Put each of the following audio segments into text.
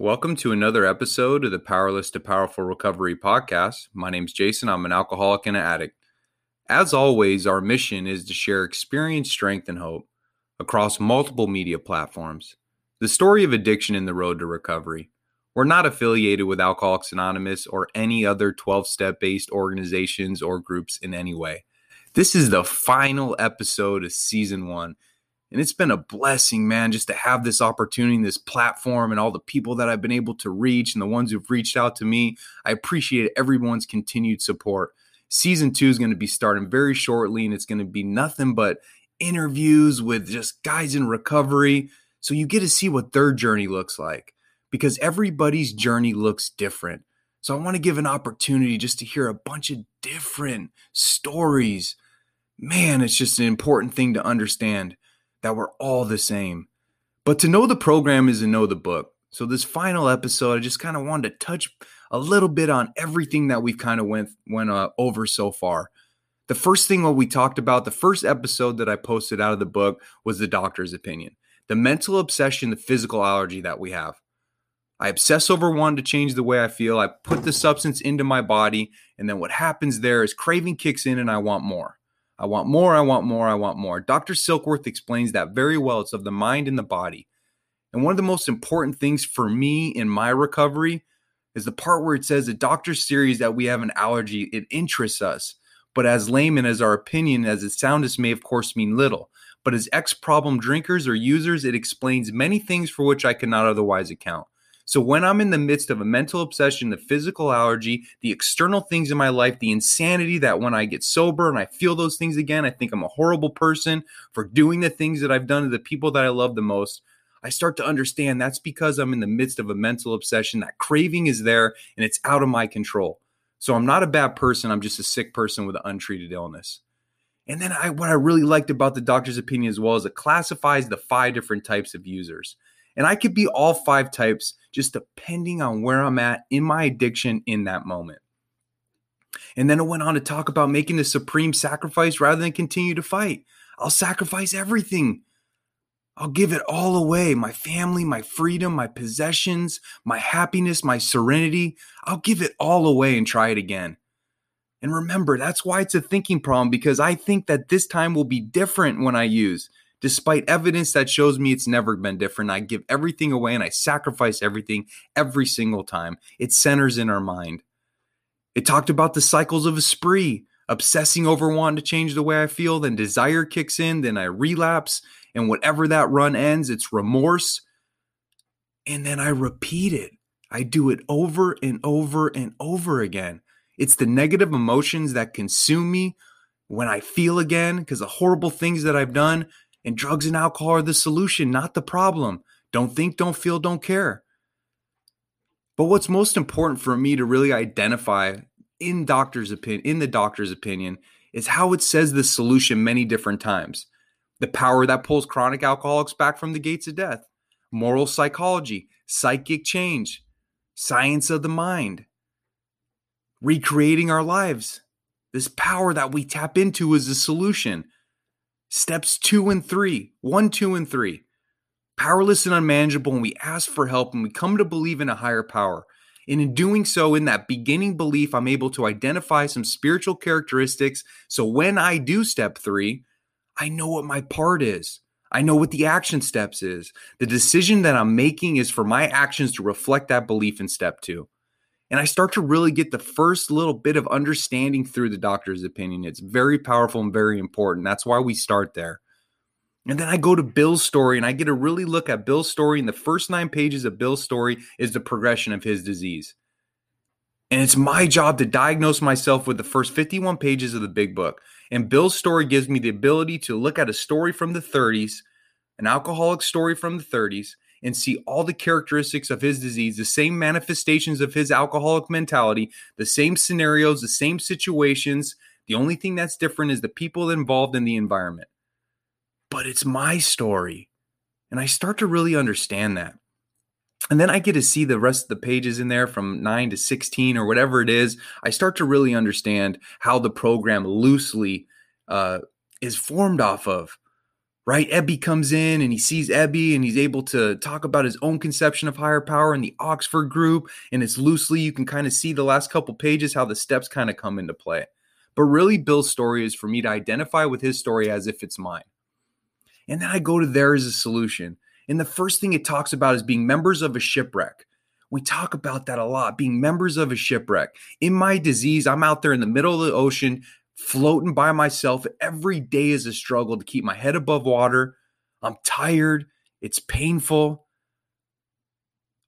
Welcome to another episode of the Powerless to Powerful Recovery podcast. My name's Jason. I'm an alcoholic and an addict. As always, our mission is to share experience, strength, and hope across multiple media platforms. The story of addiction and the road to recovery. We're not affiliated with Alcoholics Anonymous or any other 12 step based organizations or groups in any way. This is the final episode of season one. And it's been a blessing, man, just to have this opportunity, this platform, and all the people that I've been able to reach and the ones who've reached out to me. I appreciate everyone's continued support. Season two is going to be starting very shortly, and it's going to be nothing but interviews with just guys in recovery. So you get to see what their journey looks like because everybody's journey looks different. So I want to give an opportunity just to hear a bunch of different stories. Man, it's just an important thing to understand that we're all the same. But to know the program is to know the book. So this final episode, I just kind of wanted to touch a little bit on everything that we've kind of went went uh, over so far. The first thing what we talked about, the first episode that I posted out of the book was the doctor's opinion, the mental obsession, the physical allergy that we have. I obsess over wanting to change the way I feel. I put the substance into my body, and then what happens there is craving kicks in, and I want more. I want more, I want more, I want more. Dr. Silkworth explains that very well. It's of the mind and the body. And one of the most important things for me in my recovery is the part where it says the doctor's theory that we have an allergy. It interests us. But as laymen, as our opinion, as its soundest may of course mean little. But as ex problem drinkers or users, it explains many things for which I cannot otherwise account. So when I'm in the midst of a mental obsession, the physical allergy, the external things in my life, the insanity that when I get sober and I feel those things again, I think I'm a horrible person for doing the things that I've done to the people that I love the most. I start to understand that's because I'm in the midst of a mental obsession. That craving is there and it's out of my control. So I'm not a bad person. I'm just a sick person with an untreated illness. And then I, what I really liked about the doctor's opinion as well is it classifies the five different types of users. And I could be all five types just depending on where I'm at in my addiction in that moment. And then it went on to talk about making the supreme sacrifice rather than continue to fight. I'll sacrifice everything. I'll give it all away my family, my freedom, my possessions, my happiness, my serenity. I'll give it all away and try it again. And remember, that's why it's a thinking problem because I think that this time will be different when I use despite evidence that shows me it's never been different. I give everything away and I sacrifice everything every single time. It centers in our mind. It talked about the cycles of a spree, obsessing over wanting to change the way I feel, then desire kicks in, then I relapse, and whatever that run ends, it's remorse. And then I repeat it. I do it over and over and over again. It's the negative emotions that consume me when I feel again because the horrible things that I've done and drugs and alcohol are the solution, not the problem. Don't think, don't feel, don't care. But what's most important for me to really identify in doctor's opinion, in the doctor's opinion, is how it says the solution many different times. The power that pulls chronic alcoholics back from the gates of death, moral psychology, psychic change, science of the mind, recreating our lives. This power that we tap into is the solution. Steps two and three, one, two, and three. Powerless and unmanageable, and we ask for help and we come to believe in a higher power. And in doing so, in that beginning belief, I'm able to identify some spiritual characteristics. So when I do step three, I know what my part is. I know what the action steps is. The decision that I'm making is for my actions to reflect that belief in step two and I start to really get the first little bit of understanding through the doctor's opinion. It's very powerful and very important. That's why we start there. And then I go to Bill's story and I get a really look at Bill's story. And the first nine pages of Bill's story is the progression of his disease. And it's my job to diagnose myself with the first 51 pages of the big book. And Bill's story gives me the ability to look at a story from the 30s, an alcoholic story from the 30s, and see all the characteristics of his disease, the same manifestations of his alcoholic mentality, the same scenarios, the same situations. The only thing that's different is the people involved in the environment. But it's my story. And I start to really understand that. And then I get to see the rest of the pages in there from 9 to 16 or whatever it is. I start to really understand how the program loosely uh, is formed off of right? Ebby comes in and he sees Ebby and he's able to talk about his own conception of higher power in the Oxford group. And it's loosely, you can kind of see the last couple pages how the steps kind of come into play. But really, Bill's story is for me to identify with his story as if it's mine. And then I go to there is a solution. And the first thing it talks about is being members of a shipwreck. We talk about that a lot, being members of a shipwreck. In my disease, I'm out there in the middle of the ocean, floating by myself. Every day is a struggle to keep my head above water. I'm tired. It's painful.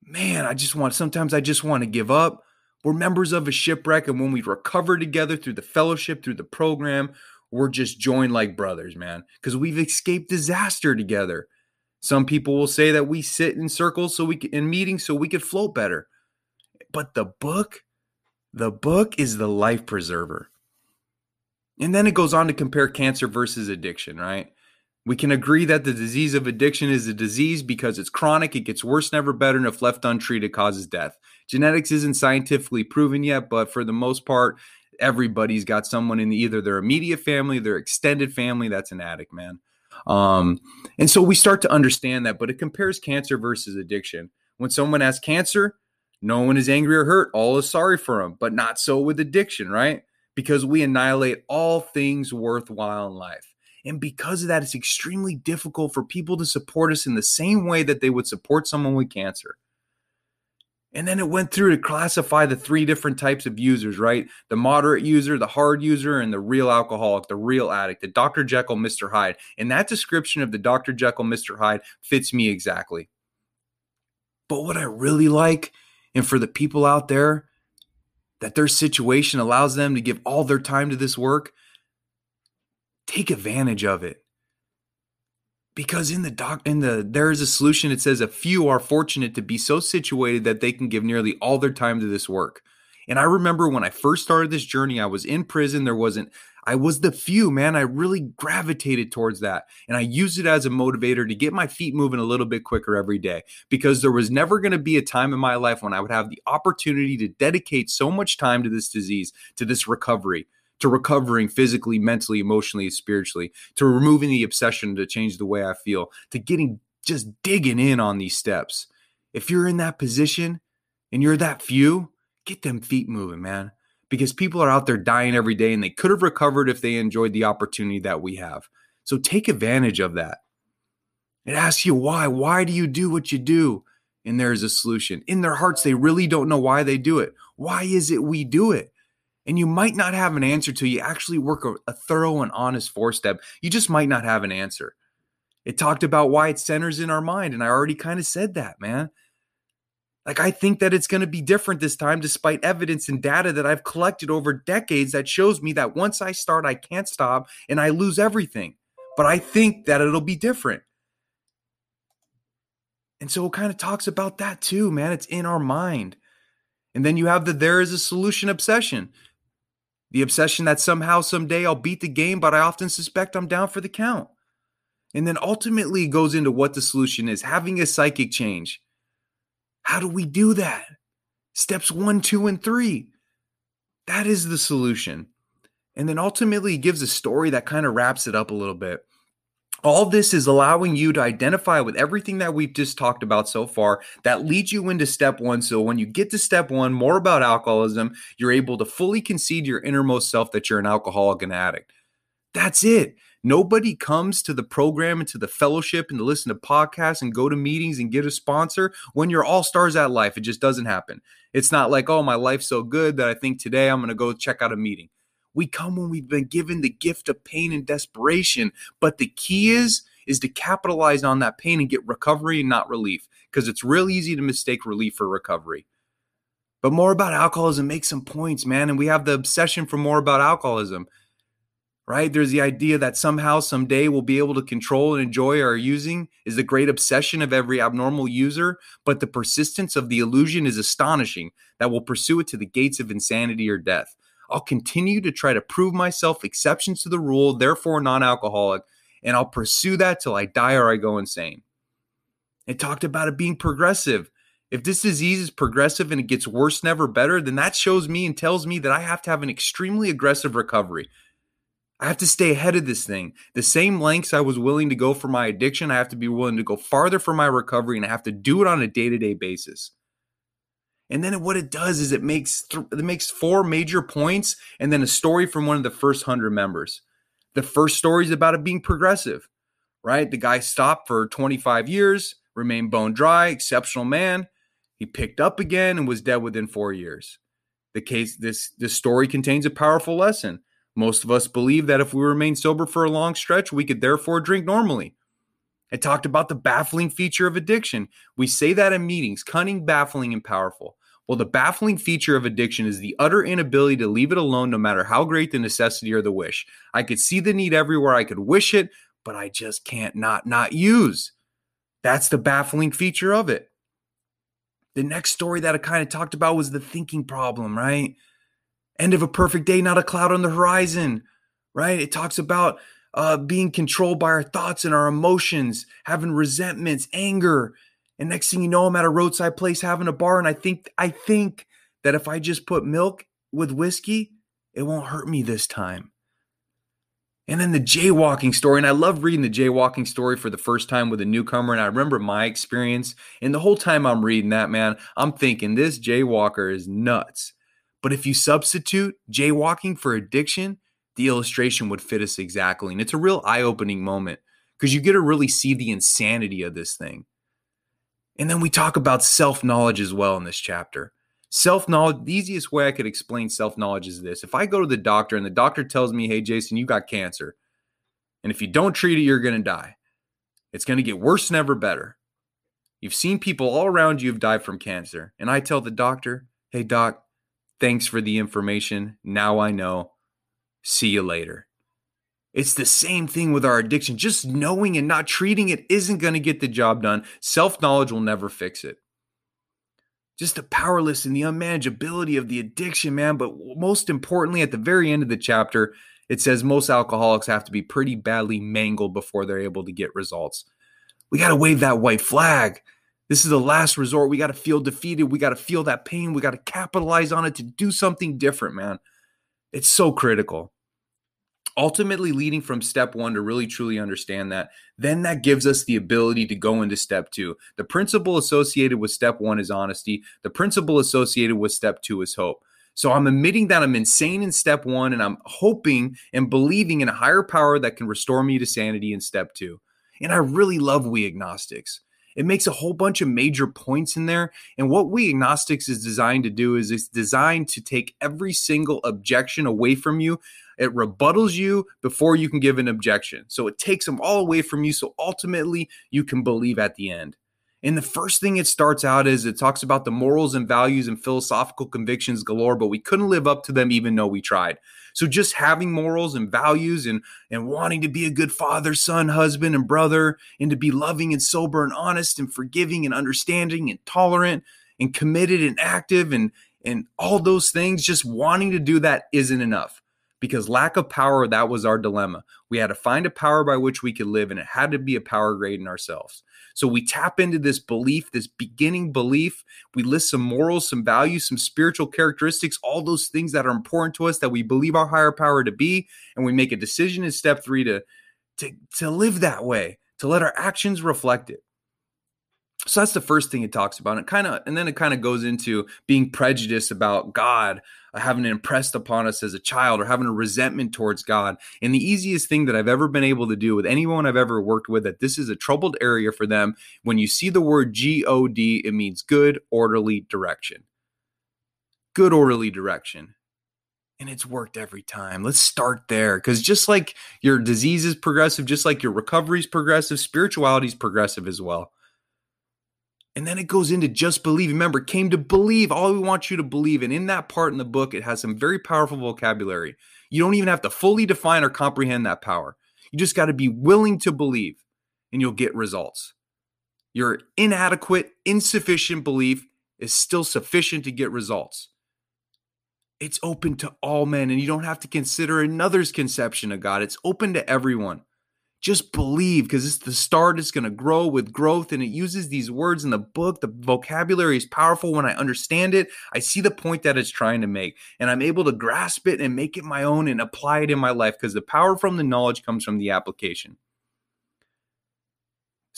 Man, I just want, sometimes I just want to give up. We're members of a shipwreck. And when we recover together through the fellowship, through the program, we're just joined like brothers, man, because we've escaped disaster together. Some people will say that we sit in circles so we can, in meetings so we could float better. But the book, the book is the life preserver. And then it goes on to compare cancer versus addiction, right? We can agree that the disease of addiction is a disease because it's chronic, it gets worse, never better, and if left untreated, causes death. Genetics isn't scientifically proven yet, but for the most part, everybody's got someone in either their immediate family, their extended family that's an addict, man. Um, and so we start to understand that, but it compares cancer versus addiction. When someone has cancer, no one is angry or hurt, all is sorry for them, but not so with addiction, right? Because we annihilate all things worthwhile in life. And because of that, it's extremely difficult for people to support us in the same way that they would support someone with cancer. And then it went through to classify the three different types of users, right? The moderate user, the hard user, and the real alcoholic, the real addict, the Dr. Jekyll, Mr. Hyde. And that description of the Dr. Jekyll, Mr. Hyde fits me exactly. But what I really like, and for the people out there that their situation allows them to give all their time to this work, take advantage of it. Because in the doc in the there is a solution it says a few are fortunate to be so situated that they can give nearly all their time to this work. And I remember when I first started this journey, I was in prison. There wasn't I was the few, man. I really gravitated towards that. And I used it as a motivator to get my feet moving a little bit quicker every day because there was never going to be a time in my life when I would have the opportunity to dedicate so much time to this disease, to this recovery, to recovering physically, mentally, emotionally, spiritually, to removing the obsession to change the way I feel, to getting just digging in on these steps. If you're in that position and you're that few, get them feet moving, man because people are out there dying every day and they could have recovered if they enjoyed the opportunity that we have. So take advantage of that. It asks you why. Why do you do what you do? And there's a solution. In their hearts, they really don't know why they do it. Why is it we do it? And you might not have an answer till you actually work a, a thorough and honest four step. You just might not have an answer. It talked about why it centers in our mind. And I already kind of said that, man. Like, I think that it's going to be different this time, despite evidence and data that I've collected over decades that shows me that once I start, I can't stop and I lose everything. But I think that it'll be different. And so it kind of talks about that too, man. It's in our mind. And then you have the there is a solution obsession. The obsession that somehow, someday I'll beat the game, but I often suspect I'm down for the count. And then ultimately it goes into what the solution is having a psychic change how do we do that? Steps one, two, and three. That is the solution. And then ultimately, gives a story that kind of wraps it up a little bit. All this is allowing you to identify with everything that we've just talked about so far that leads you into step one. So, when you get to step one, more about alcoholism, you're able to fully concede your innermost self that you're an alcoholic and addict. That's it. Nobody comes to the program and to the fellowship and to listen to podcasts and go to meetings and get a sponsor when you're all stars at life. It just doesn't happen. It's not like, oh, my life's so good that I think today I'm going to go check out a meeting. We come when we've been given the gift of pain and desperation. But the key is, is to capitalize on that pain and get recovery and not relief because it's real easy to mistake relief for recovery. But more about alcoholism, make some points, man. And we have the obsession for more about alcoholism right? There's the idea that somehow, someday, we'll be able to control and enjoy our using is the great obsession of every abnormal user. But the persistence of the illusion is astonishing that will pursue it to the gates of insanity or death. I'll continue to try to prove myself exceptions to the rule, therefore non alcoholic, and I'll pursue that till I die or I go insane. It talked about it being progressive. If this disease is progressive and it gets worse, never better, then that shows me and tells me that I have to have an extremely aggressive recovery I have to stay ahead of this thing. The same lengths I was willing to go for my addiction, I have to be willing to go farther for my recovery, and I have to do it on a day to day basis. And then what it does is it makes th- it makes four major points, and then a story from one of the first hundred members. The first story is about it being progressive, right? The guy stopped for 25 years, remained bone dry, exceptional man. He picked up again and was dead within four years. The case this this story contains a powerful lesson. Most of us believe that if we remain sober for a long stretch, we could therefore drink normally. It talked about the baffling feature of addiction. We say that in meetings cunning, baffling, and powerful. Well, the baffling feature of addiction is the utter inability to leave it alone no matter how great the necessity or the wish. I could see the need everywhere, I could wish it, but I just can't not not use. That's the baffling feature of it. The next story that I kind of talked about was the thinking problem, right? End of a perfect day, not a cloud on the horizon, right? It talks about uh, being controlled by our thoughts and our emotions, having resentments, anger. And next thing you know, I'm at a roadside place having a bar. And I think, I think that if I just put milk with whiskey, it won't hurt me this time. And then the jaywalking story. And I love reading the jaywalking story for the first time with a newcomer. And I remember my experience. And the whole time I'm reading that, man, I'm thinking this jaywalker is nuts. But if you substitute jaywalking for addiction, the illustration would fit us exactly. And it's a real eye opening moment because you get to really see the insanity of this thing. And then we talk about self knowledge as well in this chapter. Self knowledge, the easiest way I could explain self knowledge is this if I go to the doctor and the doctor tells me, hey, Jason, you got cancer. And if you don't treat it, you're going to die. It's going to get worse, never better. You've seen people all around you have died from cancer. And I tell the doctor, hey, doc, Thanks for the information. Now I know. See you later. It's the same thing with our addiction. Just knowing and not treating it isn't going to get the job done. Self knowledge will never fix it. Just the powerless and the unmanageability of the addiction, man. But most importantly, at the very end of the chapter, it says most alcoholics have to be pretty badly mangled before they're able to get results. We got to wave that white flag. This is the last resort. We got to feel defeated. We got to feel that pain. We got to capitalize on it to do something different, man. It's so critical. Ultimately, leading from step one to really truly understand that, then that gives us the ability to go into step two. The principle associated with step one is honesty, the principle associated with step two is hope. So I'm admitting that I'm insane in step one, and I'm hoping and believing in a higher power that can restore me to sanity in step two. And I really love we agnostics. It makes a whole bunch of major points in there. And what we agnostics is designed to do is it's designed to take every single objection away from you. It rebuttals you before you can give an objection. So it takes them all away from you. So ultimately, you can believe at the end. And the first thing it starts out is it talks about the morals and values and philosophical convictions galore, but we couldn't live up to them even though we tried. So just having morals and values and and wanting to be a good father, son, husband, and brother, and to be loving and sober and honest and forgiving and understanding and tolerant and committed and active and and all those things, just wanting to do that isn't enough because lack of power, that was our dilemma. We had to find a power by which we could live, and it had to be a power great in ourselves. So we tap into this belief, this beginning belief. We list some morals, some values, some spiritual characteristics, all those things that are important to us that we believe our higher power to be, and we make a decision in step three to to to live that way, to let our actions reflect it. So that's the first thing it talks about. And kind of, and then it kind of goes into being prejudiced about God, uh, having it impressed upon us as a child, or having a resentment towards God. And the easiest thing that I've ever been able to do with anyone I've ever worked with, that this is a troubled area for them. When you see the word G O D, it means good, orderly direction. Good, orderly direction. And it's worked every time. Let's start there. Because just like your disease is progressive, just like your recovery is progressive, spirituality is progressive as well. And then it goes into just believe. Remember, came to believe. All we want you to believe. And in that part in the book, it has some very powerful vocabulary. You don't even have to fully define or comprehend that power. You just got to be willing to believe, and you'll get results. Your inadequate, insufficient belief is still sufficient to get results. It's open to all men, and you don't have to consider another's conception of God. It's open to everyone. Just believe because it's the start. It's going to grow with growth. And it uses these words in the book. The vocabulary is powerful when I understand it. I see the point that it's trying to make, and I'm able to grasp it and make it my own and apply it in my life because the power from the knowledge comes from the application.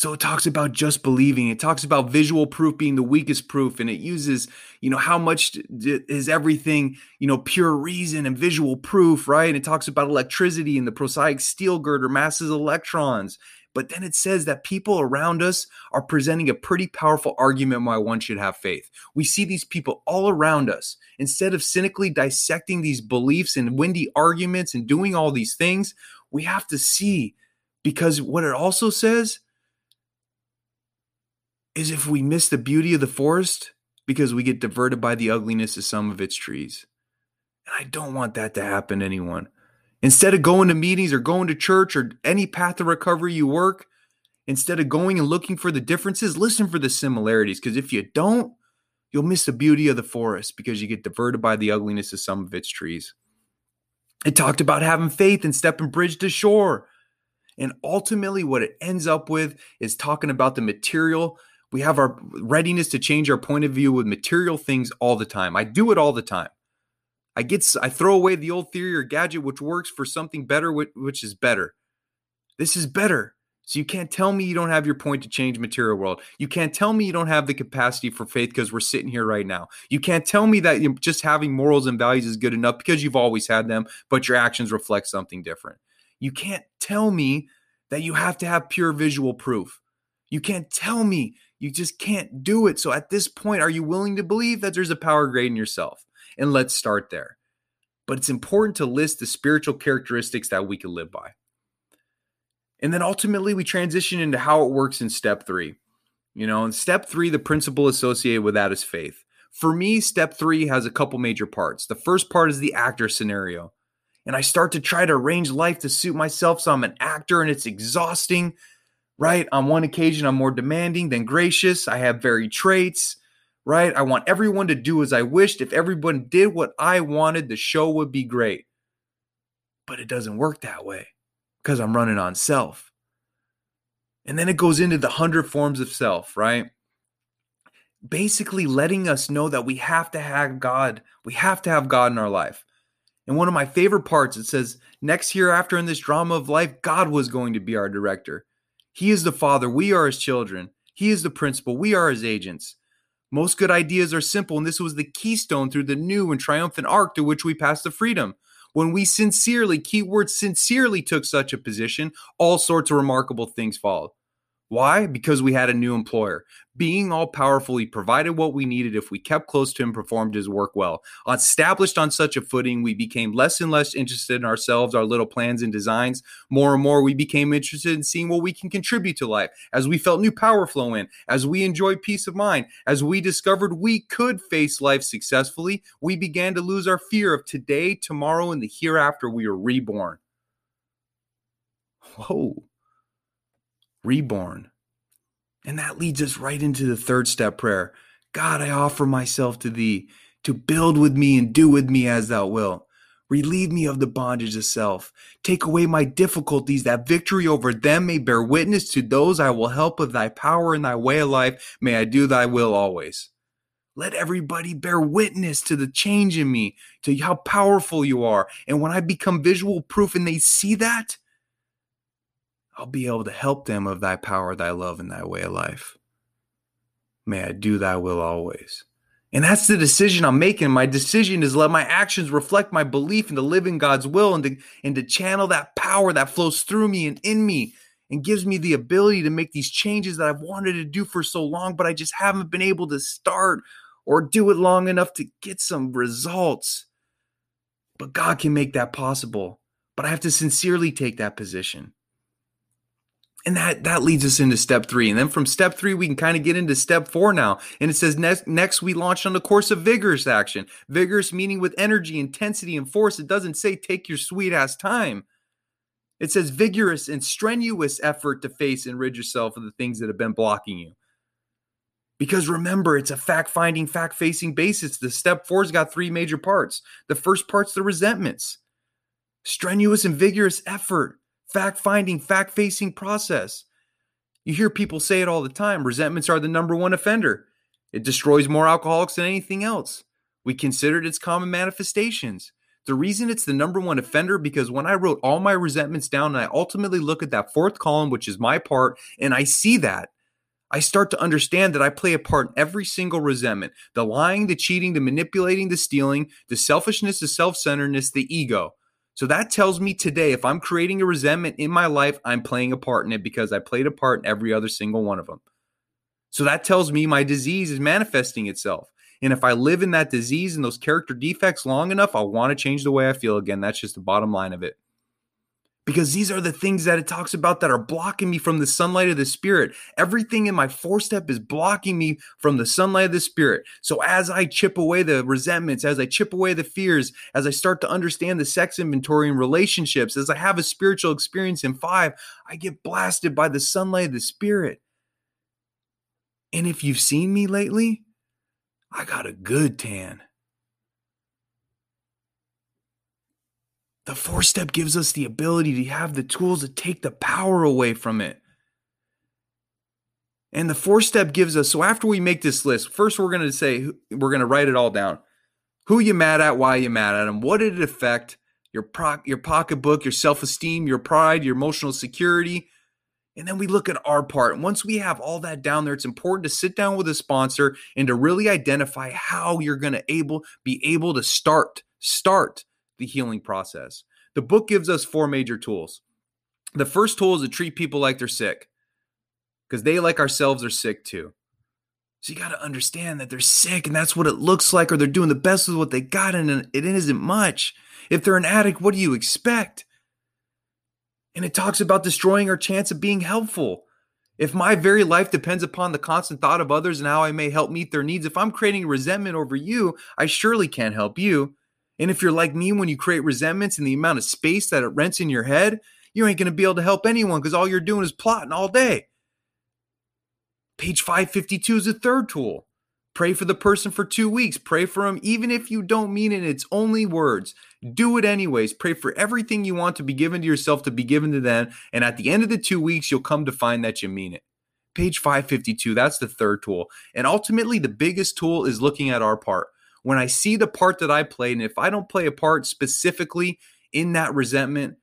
So it talks about just believing. It talks about visual proof being the weakest proof, and it uses, you know, how much is everything, you know, pure reason and visual proof, right? And it talks about electricity and the prosaic steel girder masses of electrons. But then it says that people around us are presenting a pretty powerful argument why one should have faith. We see these people all around us. Instead of cynically dissecting these beliefs and windy arguments and doing all these things, we have to see because what it also says is if we miss the beauty of the forest because we get diverted by the ugliness of some of its trees. And I don't want that to happen to anyone. Instead of going to meetings or going to church or any path of recovery you work, instead of going and looking for the differences, listen for the similarities. Because if you don't, you'll miss the beauty of the forest because you get diverted by the ugliness of some of its trees. It talked about having faith and stepping bridge to shore. And ultimately, what it ends up with is talking about the material we have our readiness to change our point of view with material things all the time. I do it all the time. I get I throw away the old theory or gadget which works for something better which is better. This is better. So you can't tell me you don't have your point to change material world. You can't tell me you don't have the capacity for faith because we're sitting here right now. You can't tell me that just having morals and values is good enough because you've always had them, but your actions reflect something different. You can't tell me that you have to have pure visual proof. You can't tell me you just can't do it. So at this point, are you willing to believe that there's a power great in yourself? And let's start there. But it's important to list the spiritual characteristics that we can live by. And then ultimately, we transition into how it works in step three. You know, in step three, the principle associated with that is faith. For me, step three has a couple major parts. The first part is the actor scenario. And I start to try to arrange life to suit myself. So I'm an actor and it's exhausting right? On one occasion, I'm more demanding than gracious. I have varied traits, right? I want everyone to do as I wished. If everyone did what I wanted, the show would be great. But it doesn't work that way because I'm running on self. And then it goes into the hundred forms of self, right? Basically, letting us know that we have to have God. We have to have God in our life. And one of my favorite parts, it says, next hereafter in this drama of life, God was going to be our director. He is the Father. We are His children. He is the principal. We are His agents. Most good ideas are simple, and this was the keystone through the new and triumphant arc to which we passed to freedom. When we sincerely, keyword sincerely, took such a position, all sorts of remarkable things followed. Why? Because we had a new employer. Being all powerful, he provided what we needed if we kept close to him, performed his work well. Established on such a footing, we became less and less interested in ourselves, our little plans and designs. More and more, we became interested in seeing what we can contribute to life as we felt new power flow in, as we enjoyed peace of mind, as we discovered we could face life successfully. We began to lose our fear of today, tomorrow, and the hereafter we are reborn. Whoa reborn. And that leads us right into the third step prayer God, I offer myself to thee to build with me and do with me as thou wilt. Relieve me of the bondage of self. Take away my difficulties, that victory over them may bear witness to those I will help of thy power and thy way of life. May I do thy will always. Let everybody bear witness to the change in me, to how powerful you are. And when I become visual proof and they see that, I'll be able to help them of thy power, thy love, and thy way of life. May I do thy will always. And that's the decision I'm making. My decision is let my actions reflect my belief in to live in God's will and to, and to channel that power that flows through me and in me and gives me the ability to make these changes that I've wanted to do for so long, but I just haven't been able to start or do it long enough to get some results. But God can make that possible. But I have to sincerely take that position and that that leads us into step three. And then from step three we can kind of get into step four now. And it says next next we launched on the course of vigorous action. Vigorous meaning with energy intensity and force. It doesn't say take your sweet ass time. It says vigorous and strenuous effort to face and rid yourself of the things that have been blocking you. Because remember it's a fact finding fact facing basis. The step four's got three major parts. The first part's the resentments. Strenuous and vigorous effort fact finding, fact facing process. You hear people say it all the time resentments are the number one offender. It destroys more alcoholics than anything else. We considered its common manifestations. The reason it's the number one offender because when I wrote all my resentments down and I ultimately look at that fourth column, which is my part, and I see that, I start to understand that I play a part in every single resentment the lying, the cheating, the manipulating, the stealing, the selfishness, the self centeredness, the ego. So that tells me today if I'm creating a resentment in my life, I'm playing a part in it because I played a part in every other single one of them. So that tells me my disease is manifesting itself. And if I live in that disease and those character defects long enough, I'll want to change the way I feel again. That's just the bottom line of it because these are the things that it talks about that are blocking me from the sunlight of the spirit. Everything in my four step is blocking me from the sunlight of the spirit. So as I chip away the resentments, as I chip away the fears, as I start to understand the sex inventory and relationships, as I have a spiritual experience in five, I get blasted by the sunlight of the spirit. And if you've seen me lately, I got a good tan. The four step gives us the ability to have the tools to take the power away from it. And the four step gives us so after we make this list, first we're going to say, we're going to write it all down. Who you mad at, why you mad at them, what did it affect your, pro- your pocketbook, your self esteem, your pride, your emotional security. And then we look at our part. And once we have all that down there, it's important to sit down with a sponsor and to really identify how you're going to able be able to start start the healing process. The book gives us four major tools. The first tool is to treat people like they're sick because they, like ourselves, are sick too. So you got to understand that they're sick and that's what it looks like, or they're doing the best with what they got, and it isn't much. If they're an addict, what do you expect? And it talks about destroying our chance of being helpful. If my very life depends upon the constant thought of others and how I may help meet their needs, if I'm creating resentment over you, I surely can't help you. And if you're like me, when you create resentments and the amount of space that it rents in your head, you ain't going to be able to help anyone because all you're doing is plotting all day. Page 552 is the third tool. Pray for the person for two weeks. Pray for them, even if you don't mean it. It's only words. Do it anyways. Pray for everything you want to be given to yourself to be given to them. And at the end of the two weeks, you'll come to find that you mean it. Page 552, that's the third tool. And ultimately, the biggest tool is looking at our part when I see the part that I played, and if I don't play a part specifically in that resentment,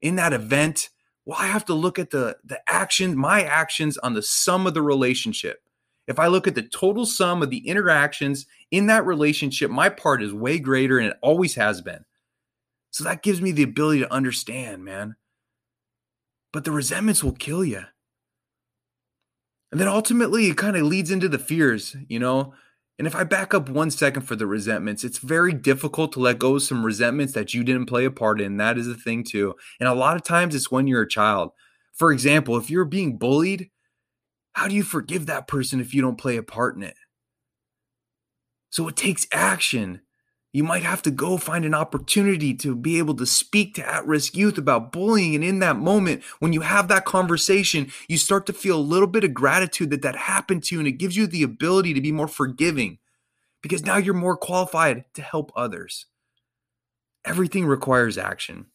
in that event, well, I have to look at the the action, my actions on the sum of the relationship. If I look at the total sum of the interactions in that relationship, my part is way greater and it always has been. So that gives me the ability to understand, man. But the resentments will kill you. And then ultimately, it kind of leads into the fears, you know. And if I back up one second for the resentments, it's very difficult to let go of some resentments that you didn't play a part in. That is the thing, too. And a lot of times it's when you're a child. For example, if you're being bullied, how do you forgive that person if you don't play a part in it? So it takes action. You might have to go find an opportunity to be able to speak to at risk youth about bullying. And in that moment, when you have that conversation, you start to feel a little bit of gratitude that that happened to you. And it gives you the ability to be more forgiving because now you're more qualified to help others. Everything requires action.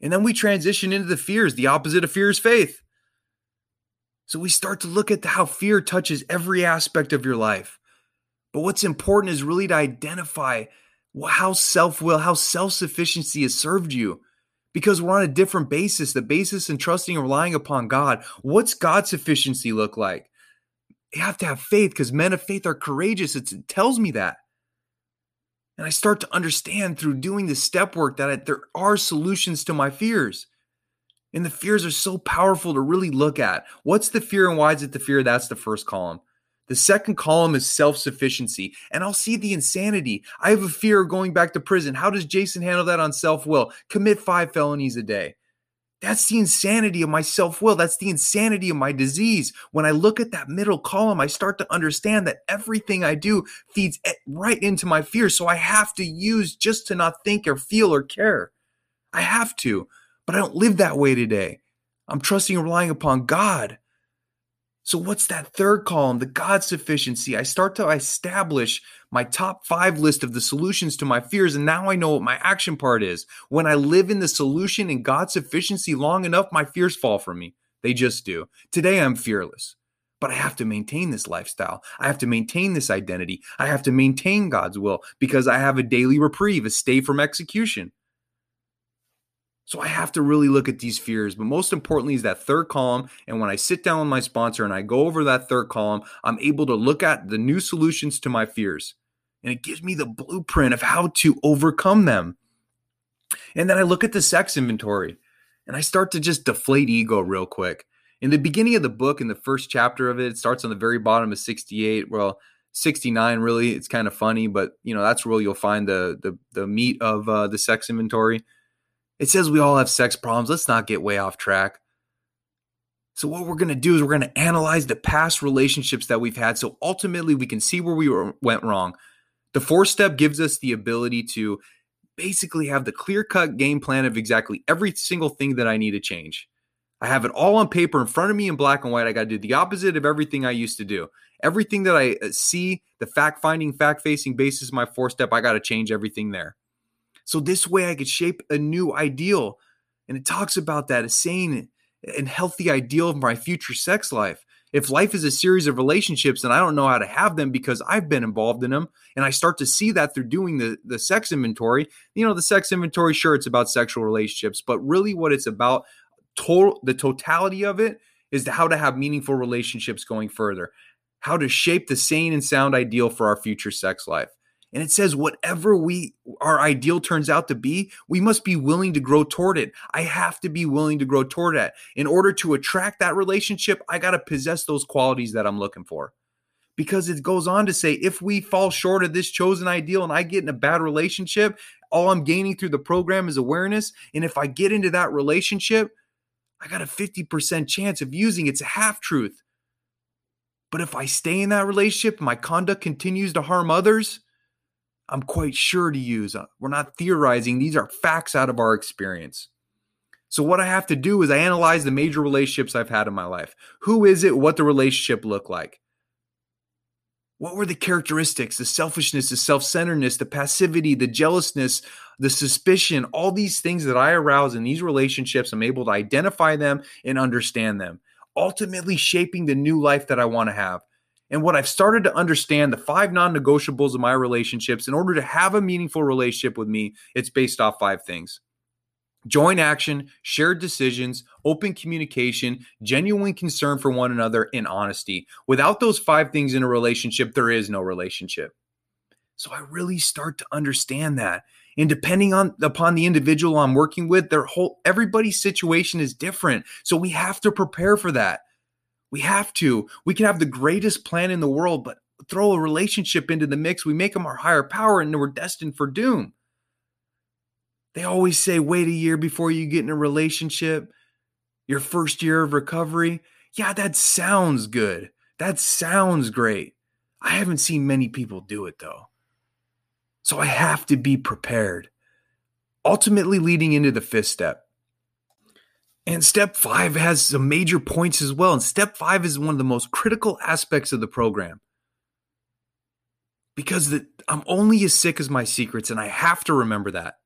And then we transition into the fears. The opposite of fear is faith. So we start to look at how fear touches every aspect of your life. But what's important is really to identify how self will, how self sufficiency has served you. Because we're on a different basis, the basis in trusting and relying upon God. What's God's sufficiency look like? You have to have faith because men of faith are courageous. It's, it tells me that. And I start to understand through doing the step work that I, there are solutions to my fears. And the fears are so powerful to really look at. What's the fear and why is it the fear? That's the first column. The second column is self sufficiency. And I'll see the insanity. I have a fear of going back to prison. How does Jason handle that on self will? Commit five felonies a day. That's the insanity of my self will. That's the insanity of my disease. When I look at that middle column, I start to understand that everything I do feeds right into my fear. So I have to use just to not think or feel or care. I have to, but I don't live that way today. I'm trusting and relying upon God. So, what's that third column? The God sufficiency. I start to establish my top five list of the solutions to my fears. And now I know what my action part is. When I live in the solution and God sufficiency long enough, my fears fall from me. They just do. Today, I'm fearless, but I have to maintain this lifestyle. I have to maintain this identity. I have to maintain God's will because I have a daily reprieve, a stay from execution. So I have to really look at these fears. But most importantly is that third column. And when I sit down with my sponsor and I go over that third column, I'm able to look at the new solutions to my fears. And it gives me the blueprint of how to overcome them. And then I look at the sex inventory and I start to just deflate ego real quick. In the beginning of the book, in the first chapter of it, it starts on the very bottom of 68. Well, 69 really, it's kind of funny, but you know, that's where you'll find the the, the meat of uh, the sex inventory. It says we all have sex problems. Let's not get way off track. So, what we're going to do is we're going to analyze the past relationships that we've had so ultimately we can see where we were, went wrong. The four step gives us the ability to basically have the clear cut game plan of exactly every single thing that I need to change. I have it all on paper in front of me in black and white. I got to do the opposite of everything I used to do. Everything that I uh, see, the fact finding, fact facing basis, my four step, I got to change everything there. So this way I could shape a new ideal. And it talks about that, a sane and healthy ideal of my future sex life. If life is a series of relationships and I don't know how to have them because I've been involved in them, and I start to see that through doing the, the sex inventory, you know, the sex inventory, sure, it's about sexual relationships, but really what it's about, total the totality of it is how to have meaningful relationships going further, how to shape the sane and sound ideal for our future sex life. And it says, whatever we our ideal turns out to be, we must be willing to grow toward it. I have to be willing to grow toward that. In order to attract that relationship, I got to possess those qualities that I'm looking for. Because it goes on to say, if we fall short of this chosen ideal and I get in a bad relationship, all I'm gaining through the program is awareness. And if I get into that relationship, I got a 50% chance of using it's a half truth. But if I stay in that relationship, my conduct continues to harm others, I'm quite sure to use. Uh, we're not theorizing, these are facts out of our experience. So, what I have to do is I analyze the major relationships I've had in my life. Who is it? What the relationship looked like? What were the characteristics, the selfishness, the self centeredness, the passivity, the jealousness, the suspicion, all these things that I arouse in these relationships? I'm able to identify them and understand them, ultimately shaping the new life that I want to have. And what I've started to understand the five non negotiables of my relationships, in order to have a meaningful relationship with me, it's based off five things joint action, shared decisions, open communication, genuine concern for one another, and honesty. Without those five things in a relationship, there is no relationship. So I really start to understand that. And depending on upon the individual I'm working with, their whole everybody's situation is different. So we have to prepare for that. We have to. We can have the greatest plan in the world, but throw a relationship into the mix. We make them our higher power and we're destined for doom. They always say, wait a year before you get in a relationship, your first year of recovery. Yeah, that sounds good. That sounds great. I haven't seen many people do it though. So I have to be prepared. Ultimately, leading into the fifth step and step five has some major points as well. And step five is one of the most critical aspects of the program because the, I'm only as sick as my secrets, and I have to remember that.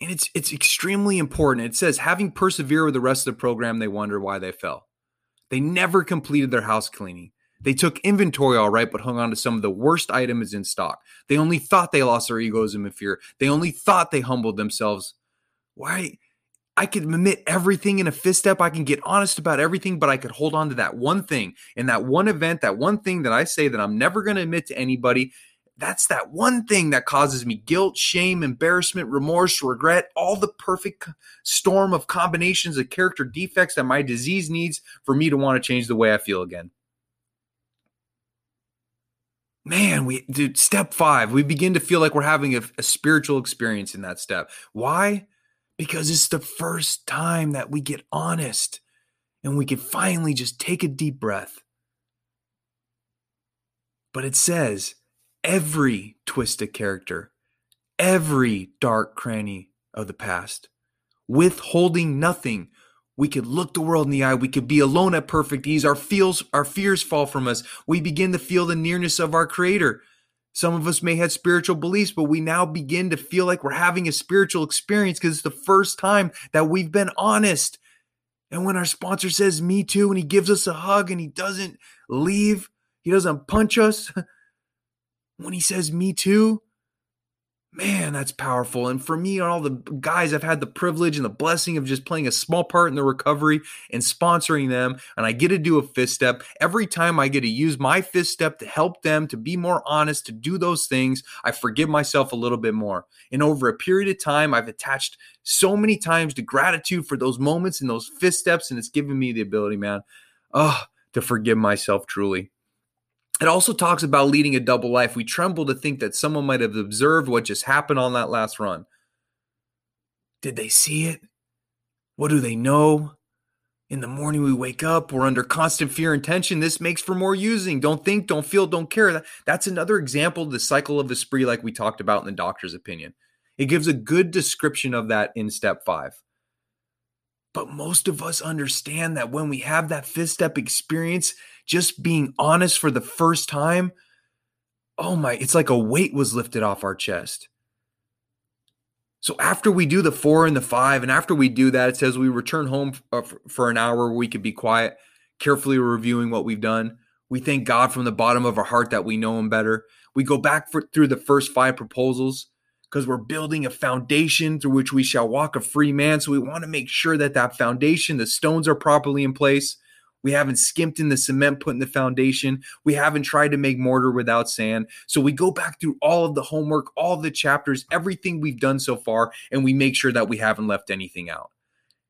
And it's it's extremely important. It says having persevered with the rest of the program, they wonder why they fell. They never completed their house cleaning. They took inventory all right, but hung on to some of the worst items in stock. They only thought they lost their egoism and fear. They only thought they humbled themselves. Why? I could admit everything in a fifth step. I can get honest about everything, but I could hold on to that one thing and that one event, that one thing that I say that I'm never going to admit to anybody. That's that one thing that causes me guilt, shame, embarrassment, remorse, regret, all the perfect storm of combinations of character defects that my disease needs for me to want to change the way I feel again. Man, we dude, step five, we begin to feel like we're having a, a spiritual experience in that step. Why? Because it's the first time that we get honest and we can finally just take a deep breath. But it says every twisted character, every dark cranny of the past, withholding nothing, We could look the world in the eye. We could be alone at perfect ease. Our feels, our fears fall from us. We begin to feel the nearness of our creator. Some of us may have spiritual beliefs, but we now begin to feel like we're having a spiritual experience because it's the first time that we've been honest. And when our sponsor says me too, and he gives us a hug and he doesn't leave, he doesn't punch us. When he says me too, man, that's powerful. And for me and all the guys, I've had the privilege and the blessing of just playing a small part in the recovery and sponsoring them. And I get to do a fist step. Every time I get to use my fist step to help them to be more honest, to do those things, I forgive myself a little bit more. And over a period of time, I've attached so many times to gratitude for those moments and those fist steps. And it's given me the ability, man, oh, to forgive myself truly. It also talks about leading a double life. We tremble to think that someone might have observed what just happened on that last run. Did they see it? What do they know? In the morning, we wake up, we're under constant fear and tension. This makes for more using. Don't think, don't feel, don't care. That's another example of the cycle of the spree, like we talked about in the doctor's opinion. It gives a good description of that in step five. But most of us understand that when we have that fifth step experience, just being honest for the first time, oh my, it's like a weight was lifted off our chest. So after we do the four and the five, and after we do that, it says we return home uh, for an hour where we could be quiet, carefully reviewing what we've done. We thank God from the bottom of our heart that we know Him better. We go back for, through the first five proposals because we're building a foundation through which we shall walk a free man. So we want to make sure that that foundation, the stones are properly in place. We haven't skimped in the cement put in the foundation. We haven't tried to make mortar without sand. So we go back through all of the homework, all the chapters, everything we've done so far, and we make sure that we haven't left anything out.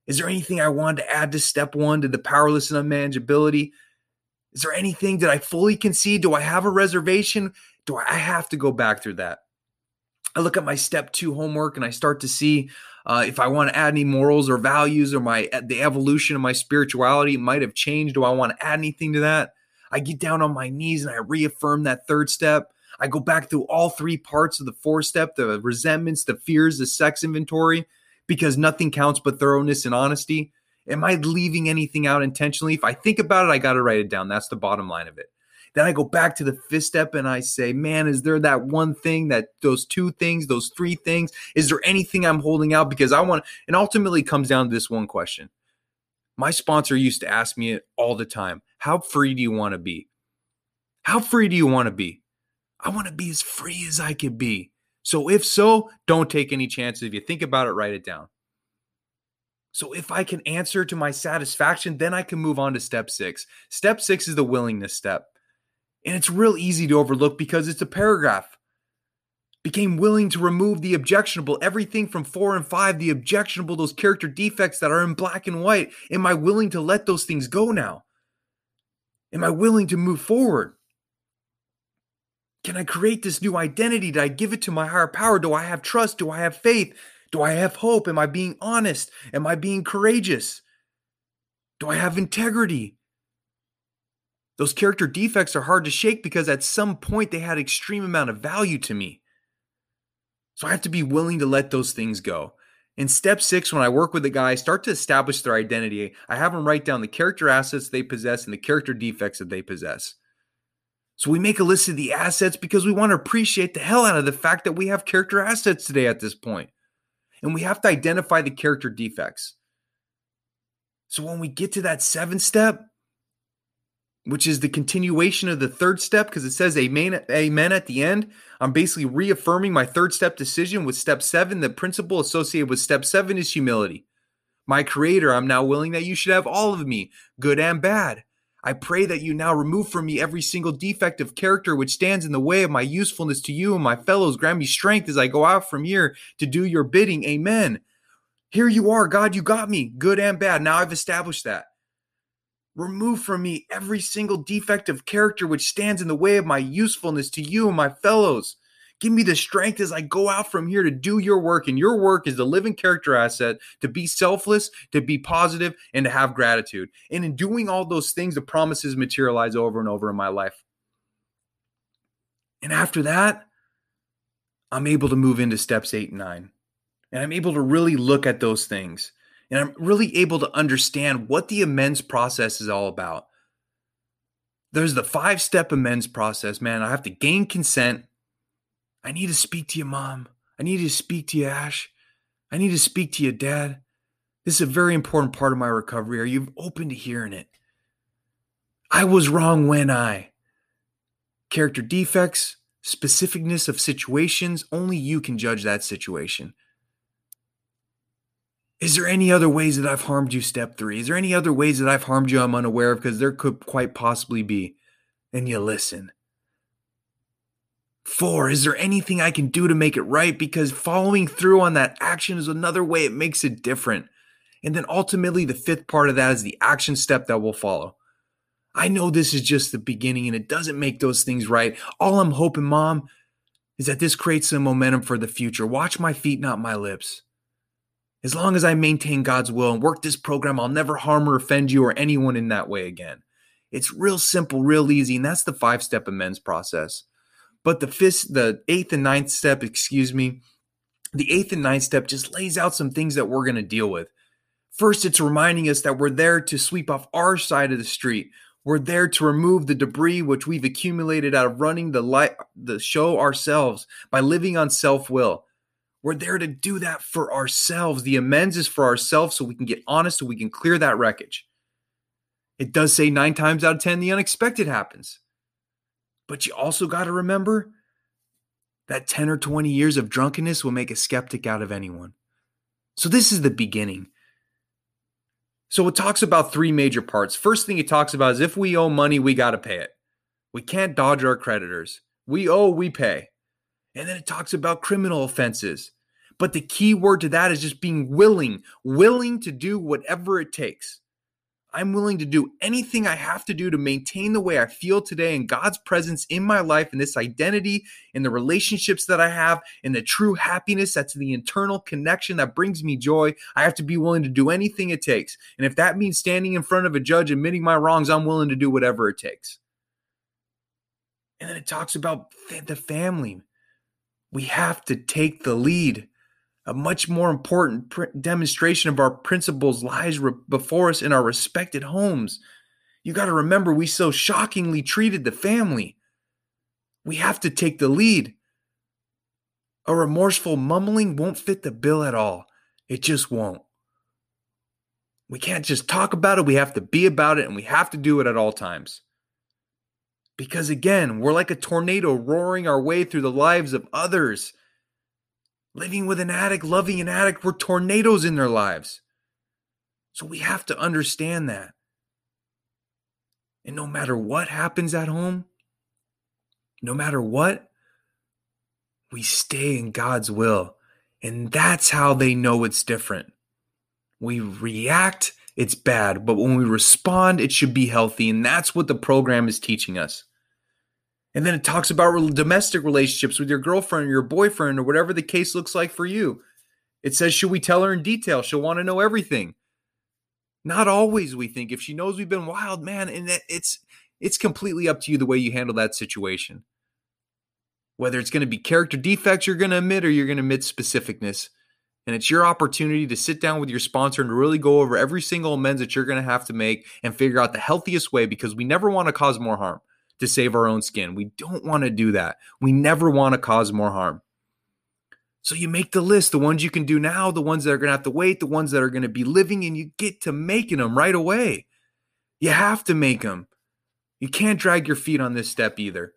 Is there anything I wanted to add to step one to the powerless and unmanageability? Is there anything that I fully concede? Do I have a reservation? Do I have to go back through that? I look at my step two homework and I start to see uh, if I want to add any morals or values or my the evolution of my spirituality might have changed. Do I want to add anything to that? I get down on my knees and I reaffirm that third step. I go back through all three parts of the four step the resentments, the fears, the sex inventory, because nothing counts but thoroughness and honesty. Am I leaving anything out intentionally? If I think about it, I got to write it down. That's the bottom line of it. Then I go back to the fifth step and I say, man, is there that one thing that those two things, those three things? Is there anything I'm holding out? Because I want, and ultimately comes down to this one question. My sponsor used to ask me it all the time How free do you want to be? How free do you want to be? I want to be as free as I can be. So if so, don't take any chances. If you think about it, write it down. So if I can answer to my satisfaction, then I can move on to step six. Step six is the willingness step. And it's real easy to overlook because it's a paragraph. Became willing to remove the objectionable, everything from four and five, the objectionable, those character defects that are in black and white. Am I willing to let those things go now? Am I willing to move forward? Can I create this new identity? Did I give it to my higher power? Do I have trust? Do I have faith? Do I have hope? Am I being honest? Am I being courageous? Do I have integrity? Those character defects are hard to shake because at some point they had extreme amount of value to me. So I have to be willing to let those things go. In step six, when I work with a guy, I start to establish their identity. I have them write down the character assets they possess and the character defects that they possess. So we make a list of the assets because we want to appreciate the hell out of the fact that we have character assets today at this point. And we have to identify the character defects. So when we get to that seventh step, which is the continuation of the third step because it says amen, amen at the end. I'm basically reaffirming my third step decision with step seven. The principle associated with step seven is humility. My creator, I'm now willing that you should have all of me, good and bad. I pray that you now remove from me every single defect of character which stands in the way of my usefulness to you and my fellows. Grant me strength as I go out from here to do your bidding. Amen. Here you are, God, you got me, good and bad. Now I've established that. Remove from me every single defect of character which stands in the way of my usefulness to you and my fellows. Give me the strength as I go out from here to do your work. And your work is the living character asset to be selfless, to be positive, and to have gratitude. And in doing all those things, the promises materialize over and over in my life. And after that, I'm able to move into steps eight and nine. And I'm able to really look at those things And I'm really able to understand what the amends process is all about. There's the five step amends process, man. I have to gain consent. I need to speak to your mom. I need to speak to you, Ash. I need to speak to your dad. This is a very important part of my recovery. Are you open to hearing it? I was wrong when I. Character defects, specificness of situations, only you can judge that situation. Is there any other ways that I've harmed you? Step three. Is there any other ways that I've harmed you I'm unaware of? Because there could quite possibly be. And you listen. Four, is there anything I can do to make it right? Because following through on that action is another way it makes it different. And then ultimately, the fifth part of that is the action step that will follow. I know this is just the beginning and it doesn't make those things right. All I'm hoping, Mom, is that this creates some momentum for the future. Watch my feet, not my lips. As long as I maintain God's will and work this program, I'll never harm or offend you or anyone in that way again. It's real simple, real easy, and that's the five step amends process. But the fifth, the eighth and ninth step, excuse me, the eighth and ninth step just lays out some things that we're going to deal with. First, it's reminding us that we're there to sweep off our side of the street. We're there to remove the debris which we've accumulated out of running the light, the show ourselves by living on self will. We're there to do that for ourselves. The amends is for ourselves so we can get honest, so we can clear that wreckage. It does say nine times out of 10, the unexpected happens. But you also got to remember that 10 or 20 years of drunkenness will make a skeptic out of anyone. So this is the beginning. So it talks about three major parts. First thing it talks about is if we owe money, we got to pay it. We can't dodge our creditors. We owe, we pay. And then it talks about criminal offenses. But the key word to that is just being willing, willing to do whatever it takes. I'm willing to do anything I have to do to maintain the way I feel today and God's presence in my life and this identity and the relationships that I have and the true happiness that's the internal connection that brings me joy. I have to be willing to do anything it takes. And if that means standing in front of a judge admitting my wrongs, I'm willing to do whatever it takes. And then it talks about the family. We have to take the lead a much more important pr- demonstration of our principles lies re- before us in our respected homes. You got to remember, we so shockingly treated the family. We have to take the lead. A remorseful mumbling won't fit the bill at all. It just won't. We can't just talk about it, we have to be about it, and we have to do it at all times. Because again, we're like a tornado roaring our way through the lives of others living with an addict, loving an addict were tornadoes in their lives. So we have to understand that. And no matter what happens at home, no matter what, we stay in God's will. And that's how they know it's different. We react, it's bad, but when we respond, it should be healthy. And that's what the program is teaching us. And then it talks about domestic relationships with your girlfriend or your boyfriend or whatever the case looks like for you. It says, should we tell her in detail? She'll want to know everything. Not always, we think. If she knows we've been wild, man, and it's it's completely up to you the way you handle that situation. Whether it's going to be character defects you're going to admit or you're going to admit specificness. And it's your opportunity to sit down with your sponsor and really go over every single amends that you're going to have to make and figure out the healthiest way because we never want to cause more harm to save our own skin. We don't want to do that. We never want to cause more harm. So you make the list, the ones you can do now, the ones that are going to have to wait, the ones that are going to be living, and you get to making them right away. You have to make them. You can't drag your feet on this step either.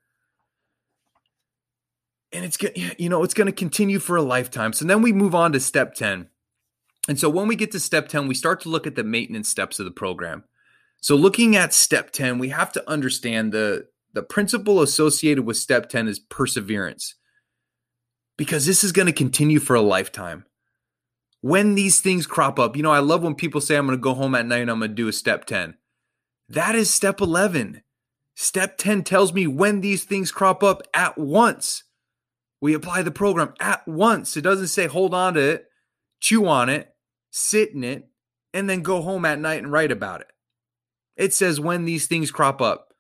And it's you know, it's going to continue for a lifetime. So then we move on to step 10. And so when we get to step 10, we start to look at the maintenance steps of the program. So looking at step 10, we have to understand the the principle associated with step 10 is perseverance. Because this is going to continue for a lifetime. When these things crop up, you know, I love when people say I'm going to go home at night and I'm going to do a step 10. That is step 11. Step 10 tells me when these things crop up at once. We apply the program at once. It doesn't say hold on to it, chew on it, sit in it, and then go home at night and write about it. It says when these things crop up,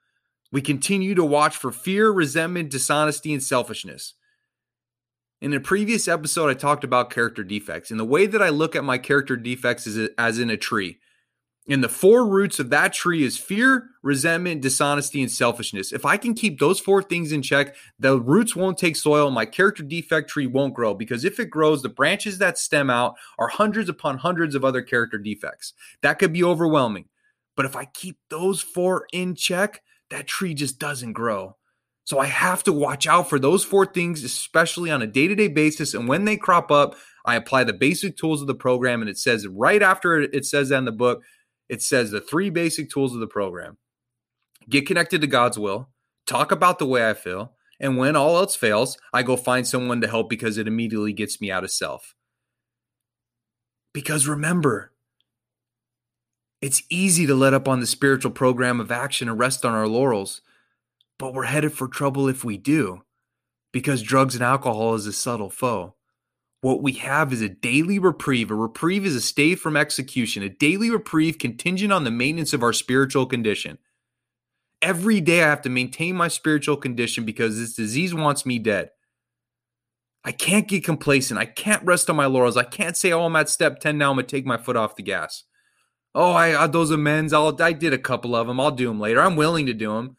we continue to watch for fear, resentment, dishonesty, and selfishness. In a previous episode, I talked about character defects, and the way that I look at my character defects is as in a tree. And the four roots of that tree is fear, resentment, dishonesty, and selfishness. If I can keep those four things in check, the roots won't take soil. My character defect tree won't grow because if it grows, the branches that stem out are hundreds upon hundreds of other character defects. That could be overwhelming. But if I keep those four in check, that tree just doesn't grow. So I have to watch out for those four things, especially on a day to day basis. And when they crop up, I apply the basic tools of the program. And it says right after it says that in the book, it says the three basic tools of the program get connected to God's will, talk about the way I feel, and when all else fails, I go find someone to help because it immediately gets me out of self. Because remember, it's easy to let up on the spiritual program of action and rest on our laurels, but we're headed for trouble if we do, because drugs and alcohol is a subtle foe. What we have is a daily reprieve. A reprieve is a stay from execution, a daily reprieve contingent on the maintenance of our spiritual condition. Every day I have to maintain my spiritual condition because this disease wants me dead. I can't get complacent. I can't rest on my laurels. I can't say, oh, I'm at step 10 now. I'm going to take my foot off the gas. Oh, I, I those amends. I'll, I did a couple of them. I'll do them later. I'm willing to do them.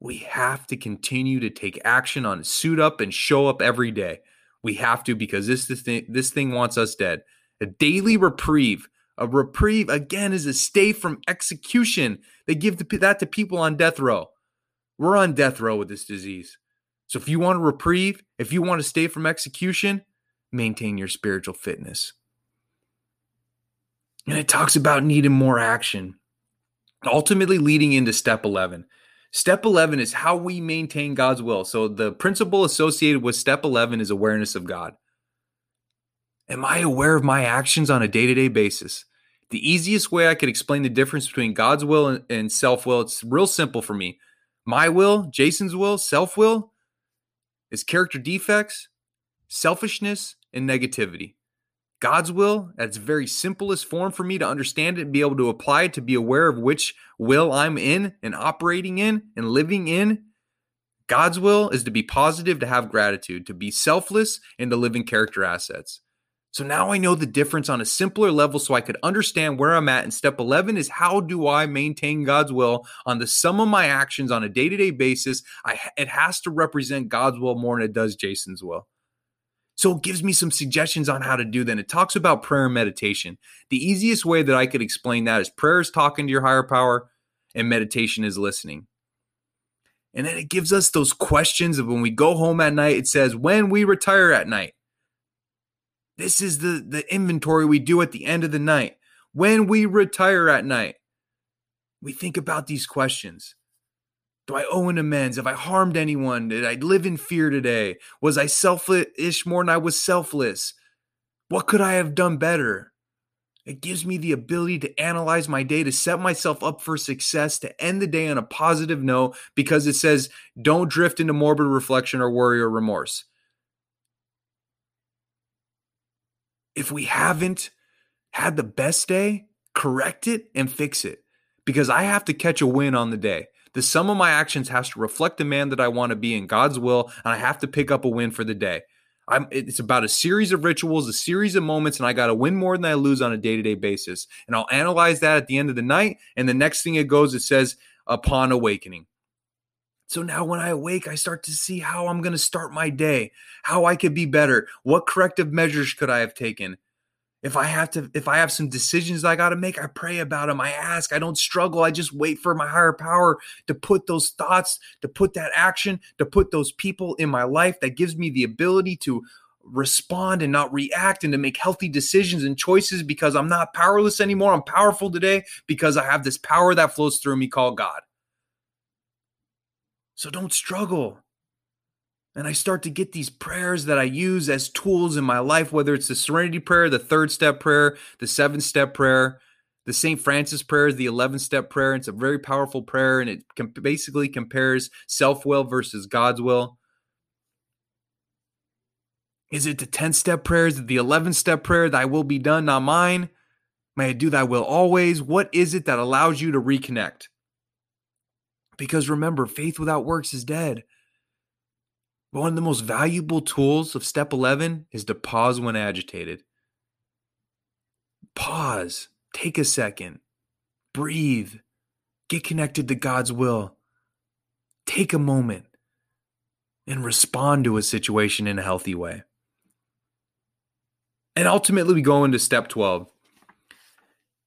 We have to continue to take action on suit up and show up every day. We have to because this this thing, this thing wants us dead. A daily reprieve. A reprieve again is a stay from execution. They give the, that to people on death row. We're on death row with this disease. So if you want a reprieve, if you want to stay from execution, maintain your spiritual fitness. And it talks about needing more action, ultimately leading into step 11. Step 11 is how we maintain God's will. So the principle associated with step 11 is awareness of God. Am I aware of my actions on a day to day basis? The easiest way I could explain the difference between God's will and self will, it's real simple for me. My will, Jason's will, self will is character defects, selfishness, and negativity. God's will, that's very simplest form for me to understand it and be able to apply it to be aware of which will I'm in and operating in and living in. God's will is to be positive, to have gratitude, to be selfless, and to live in character assets. So now I know the difference on a simpler level so I could understand where I'm at. And step 11 is how do I maintain God's will on the sum of my actions on a day to day basis? I, it has to represent God's will more than it does Jason's will. So it gives me some suggestions on how to do that. It talks about prayer and meditation. The easiest way that I could explain that is prayer is talking to your higher power and meditation is listening. And then it gives us those questions of when we go home at night, it says, when we retire at night. This is the, the inventory we do at the end of the night. When we retire at night, we think about these questions. Do I owe an amends? Have I harmed anyone? Did I live in fear today? Was I selfish more than I was selfless? What could I have done better? It gives me the ability to analyze my day, to set myself up for success, to end the day on a positive note because it says, don't drift into morbid reflection or worry or remorse. If we haven't had the best day, correct it and fix it because I have to catch a win on the day. The sum of my actions has to reflect the man that I want to be in God's will, and I have to pick up a win for the day. I'm, it's about a series of rituals, a series of moments, and I got to win more than I lose on a day to day basis. And I'll analyze that at the end of the night. And the next thing it goes, it says, upon awakening. So now when I awake, I start to see how I'm going to start my day, how I could be better, what corrective measures could I have taken, if I have to, if I have some decisions I got to make, I pray about them. I ask. I don't struggle. I just wait for my higher power to put those thoughts, to put that action, to put those people in my life that gives me the ability to respond and not react and to make healthy decisions and choices because I'm not powerless anymore. I'm powerful today because I have this power that flows through me called God. So don't struggle. And I start to get these prayers that I use as tools in my life, whether it's the serenity prayer, the third step prayer, the seven step prayer, the St. Francis prayer the 11 step prayer. It's a very powerful prayer and it basically compares self will versus God's will. Is it the 10 step prayer? Is it the 11 step prayer? Thy will be done, not mine? May I do thy will always? What is it that allows you to reconnect? Because remember, faith without works is dead. One of the most valuable tools of step 11 is to pause when agitated. Pause, take a second, breathe, get connected to God's will. Take a moment and respond to a situation in a healthy way. And ultimately, we go into step 12.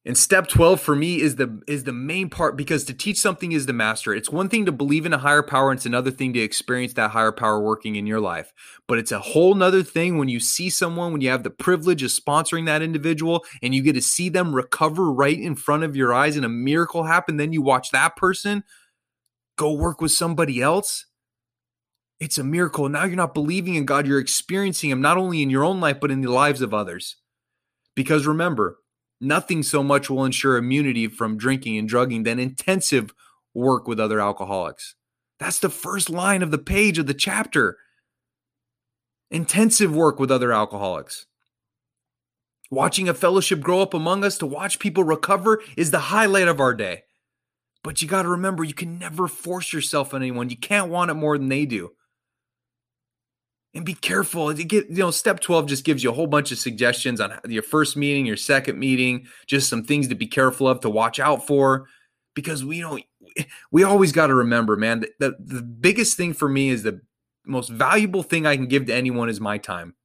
And step 12 for me is the is the main part because to teach something is to master it. It's one thing to believe in a higher power, it's another thing to experience that higher power working in your life. But it's a whole nother thing when you see someone, when you have the privilege of sponsoring that individual and you get to see them recover right in front of your eyes and a miracle happen, then you watch that person go work with somebody else. It's a miracle. Now you're not believing in God, you're experiencing Him not only in your own life, but in the lives of others. Because remember, Nothing so much will ensure immunity from drinking and drugging than intensive work with other alcoholics. That's the first line of the page of the chapter. Intensive work with other alcoholics. Watching a fellowship grow up among us to watch people recover is the highlight of our day. But you got to remember, you can never force yourself on anyone. You can't want it more than they do and be careful. You get, you know, step 12 just gives you a whole bunch of suggestions on your first meeting, your second meeting, just some things to be careful of to watch out for because we don't we always got to remember, man, the, the, biggest thing for me is the most valuable thing I can give to anyone is my time.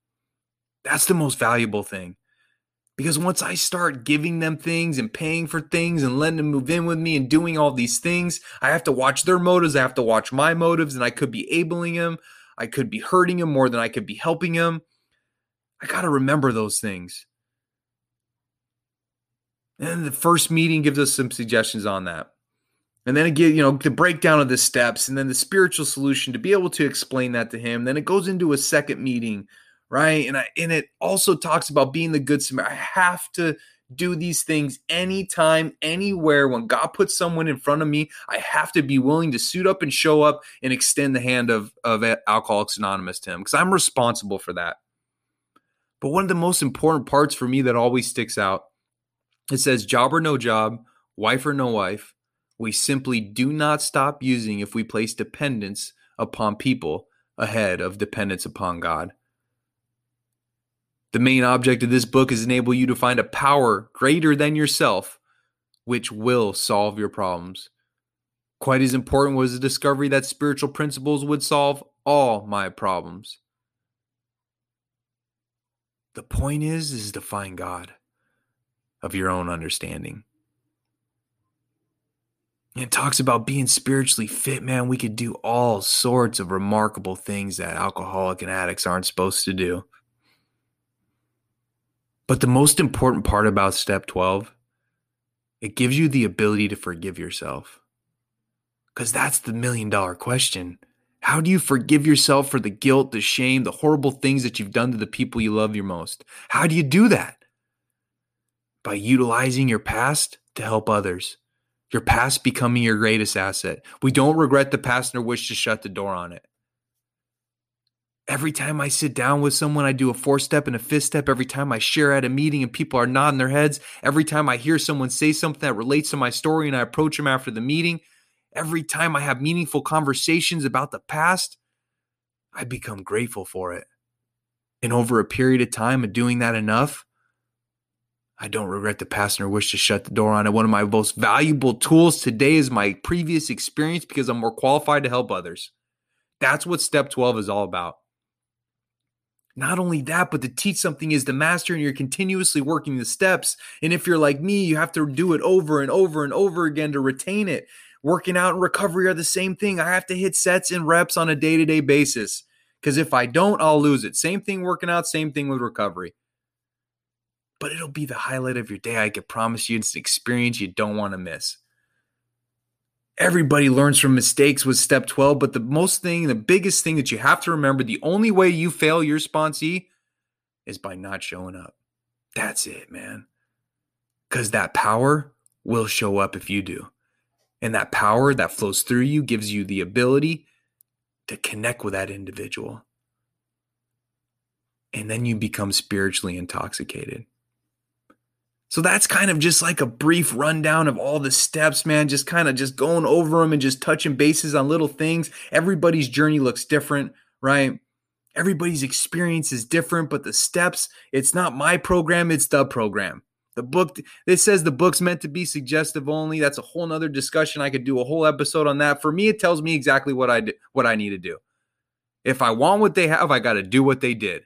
That's the most valuable thing. Because once I start giving them things and paying for things and letting them move in with me and doing all these things, I have to watch their motives. I have to watch my motives and I could be abling them. I could be hurting him more than I could be helping him. I got to remember those things. And the first meeting gives us some suggestions on that. And then again, you know, the breakdown of the steps and then the spiritual solution to be able to explain that to him. Then it goes into a second meeting, right? And I and it also talks about being the good Samaritan. I have to do these things anytime, anywhere. When God puts someone in front of me, I have to be willing to suit up and show up and extend the hand of, of Alcoholics Anonymous to him because I'm responsible for that. But one of the most important parts for me that always sticks out it says, job or no job, wife or no wife, we simply do not stop using if we place dependence upon people ahead of dependence upon God. The main object of this book is enable you to find a power greater than yourself which will solve your problems. Quite as important was the discovery that spiritual principles would solve all my problems. The point is is to find God of your own understanding. And it talks about being spiritually fit, man. We could do all sorts of remarkable things that alcoholic and addicts aren't supposed to do. But the most important part about step 12, it gives you the ability to forgive yourself. Because that's the million dollar question. How do you forgive yourself for the guilt, the shame, the horrible things that you've done to the people you love your most? How do you do that? By utilizing your past to help others. Your past becoming your greatest asset. We don't regret the past nor wish to shut the door on it. Every time I sit down with someone, I do a four step and a fifth step. Every time I share at a meeting and people are nodding their heads. Every time I hear someone say something that relates to my story and I approach them after the meeting. Every time I have meaningful conversations about the past, I become grateful for it. And over a period of time of doing that enough, I don't regret the past nor wish to shut the door on it. One of my most valuable tools today is my previous experience because I'm more qualified to help others. That's what step 12 is all about. Not only that, but to teach something is to master, and you're continuously working the steps. And if you're like me, you have to do it over and over and over again to retain it. Working out and recovery are the same thing. I have to hit sets and reps on a day to day basis because if I don't, I'll lose it. Same thing working out, same thing with recovery. But it'll be the highlight of your day. I can promise you, it's an experience you don't want to miss everybody learns from mistakes with step 12 but the most thing the biggest thing that you have to remember the only way you fail your sponsee is by not showing up. That's it man. Because that power will show up if you do. And that power that flows through you gives you the ability to connect with that individual. And then you become spiritually intoxicated so that's kind of just like a brief rundown of all the steps, man. Just kind of just going over them and just touching bases on little things. Everybody's journey looks different, right? Everybody's experience is different, but the steps, it's not my program, it's the program. The book, it says the book's meant to be suggestive only. That's a whole nother discussion. I could do a whole episode on that. For me, it tells me exactly what I do, what I need to do. If I want what they have, I got to do what they did.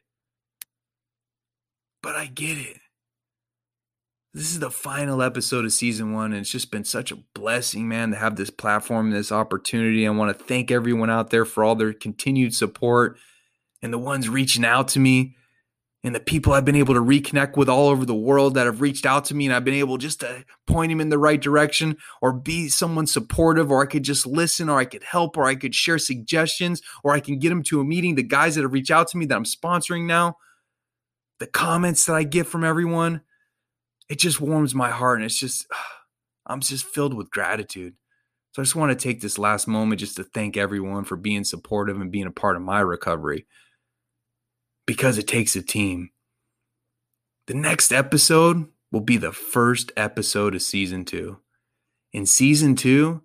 But I get it. This is the final episode of season one, and it's just been such a blessing, man, to have this platform, this opportunity. I want to thank everyone out there for all their continued support and the ones reaching out to me and the people I've been able to reconnect with all over the world that have reached out to me and I've been able just to point them in the right direction or be someone supportive or I could just listen or I could help or I could share suggestions or I can get them to a meeting. The guys that have reached out to me that I'm sponsoring now, the comments that I get from everyone, it just warms my heart and it's just, I'm just filled with gratitude. So I just want to take this last moment just to thank everyone for being supportive and being a part of my recovery because it takes a team. The next episode will be the first episode of season two. In season two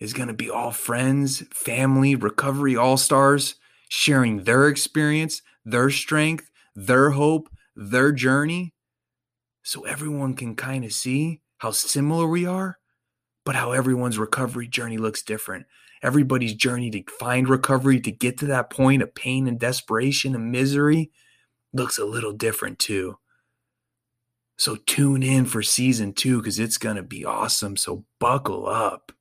is going to be all friends, family, recovery all stars sharing their experience, their strength, their hope, their journey. So everyone can kind of see how similar we are, but how everyone's recovery journey looks different everybody's journey to find recovery, to get to that point of pain and desperation and misery, looks a little different too. So tune in for season two because it's going to be awesome. So buckle up.